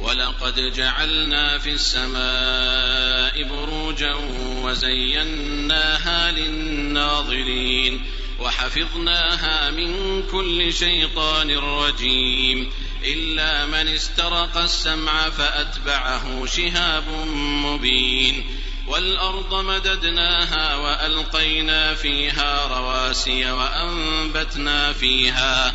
ولقد جعلنا في السماء بروجا وزيناها للناظرين وحفظناها من كل شيطان رجيم إلا من استرق السمع فأتبعه شهاب مبين والأرض مددناها وألقينا فيها رواسي وأنبتنا فيها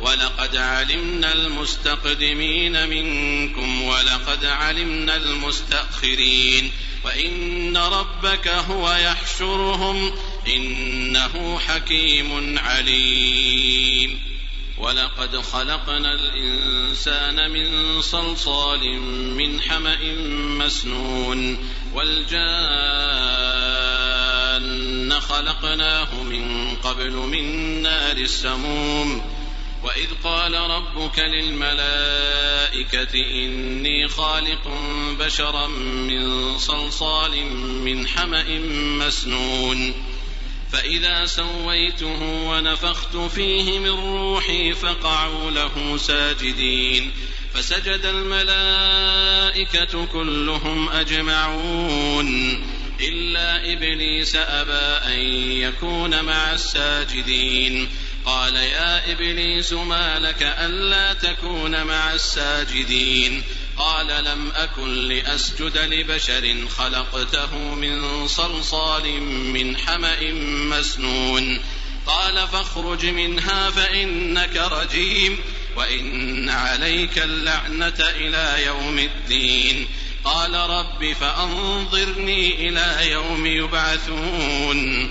ولقد علمنا المستقدمين منكم ولقد علمنا المستأخرين وإن ربك هو يحشرهم إنه حكيم عليم ولقد خلقنا الإنسان من صلصال من حمأ مسنون والجان خلقناه من قبل من نار السموم وإذ قال ربك للملائكة إني خالق بشرا من صلصال من حمأ مسنون. فإذا سويته ونفخت فيه من روحي فقعوا له ساجدين. فسجد الملائكة كلهم أجمعون. إلا إبليس أبى أن يكون مع الساجدين. قال يا إبليس ما لك ألا تكون مع الساجدين؟ قال لم أكن لأسجد لبشر خلقته من صلصال من حمأ مسنون. قال فاخرج منها فإنك رجيم وإن عليك اللعنة إلى يوم الدين. قال رب فأنظرني إلى يوم يبعثون.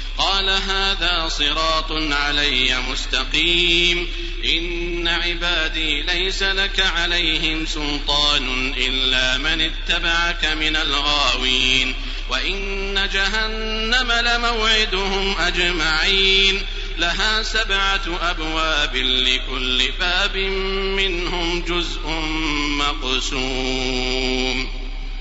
قال هذا صراط علي مستقيم. إن عبادي ليس لك عليهم سلطان إلا من اتبعك من الغاوين. وإن جهنم لموعدهم أجمعين. لها سبعة أبواب لكل باب منهم جزء مقسوم.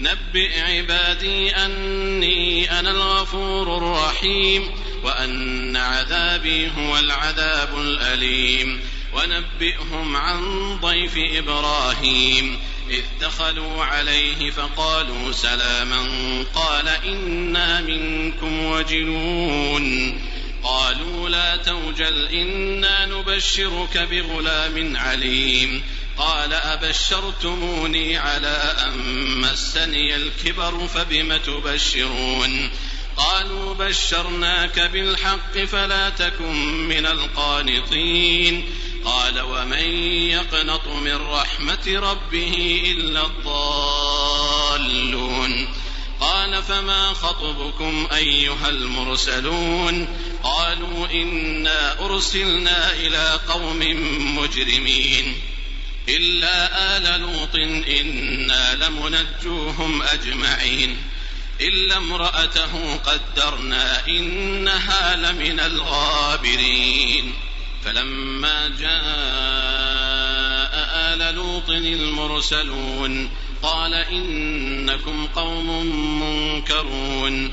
نبئ عبادي أني أنا الغفور الرحيم وأن عذابي هو العذاب الأليم. ونبئهم عن ضيف إبراهيم. إذ دخلوا عليه فقالوا سلاما قال إنا منكم وجلون قالوا لا توجل إنا نبشرك بغلام عليم. قال أبشرتموني على أن مسني الكبر فبم تبشرون قالوا بشرناك بالحق فلا تكن من القانطين قال ومن يقنط من رحمة ربه إلا الضالون قال فما خطبكم أيها المرسلون قالوا إنا أرسلنا إلى قوم مجرمين إلا آل لوط إنا لمنجوهم أجمعين. إلا امرأته قدرنا إنها لمن الغابرين. فلما جاء آل لوط المرسلون قال إنكم قوم منكرون.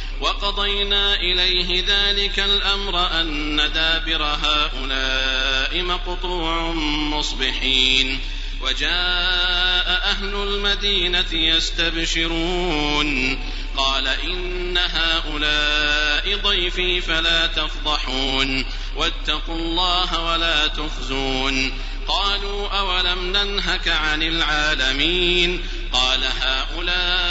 وقضينا إليه ذلك الأمر أن دابر هؤلاء مقطوع مصبحين. وجاء أهل المدينة يستبشرون. قال إن هؤلاء ضيفي فلا تفضحون. واتقوا الله ولا تخزون. قالوا أولم ننهك عن العالمين؟ قال هؤلاء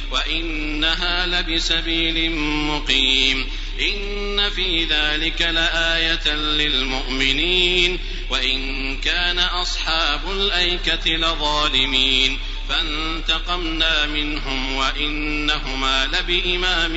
وإنها لبسبيل مقيم إن في ذلك لآية للمؤمنين وإن كان أصحاب الأيكة لظالمين فانتقمنا منهم وإنهما لبإمام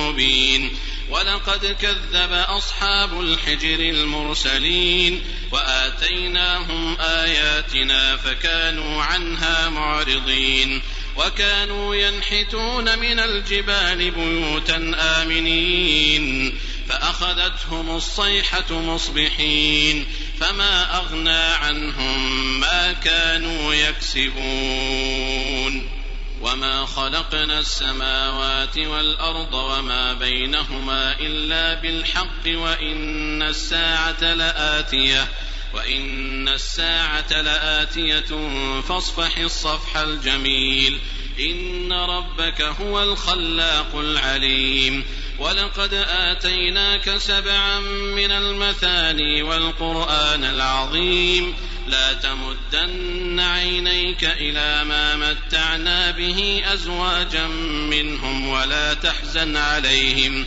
مبين ولقد كذب أصحاب الحجر المرسلين وآتيناهم آياتنا فكانوا عنها معرضين وكانوا ينحتون من الجبال بيوتا آمنين فأخذتهم الصيحة مصبحين فما أغنى عنهم ما كانوا يكسبون. وما خلقنا السماوات والأرض وما بينهما إلا بالحق وإن الساعة لآتية. وإن الساعة لآتية فاصفح الصفح الجميل. إن ربك هو الخلاق العليم. ولقد آتيناك سبعا من المثاني والقرآن العظيم. لا تمدن عينيك إلى ما متعنا به أزواجا منهم ولا تحزن عليهم.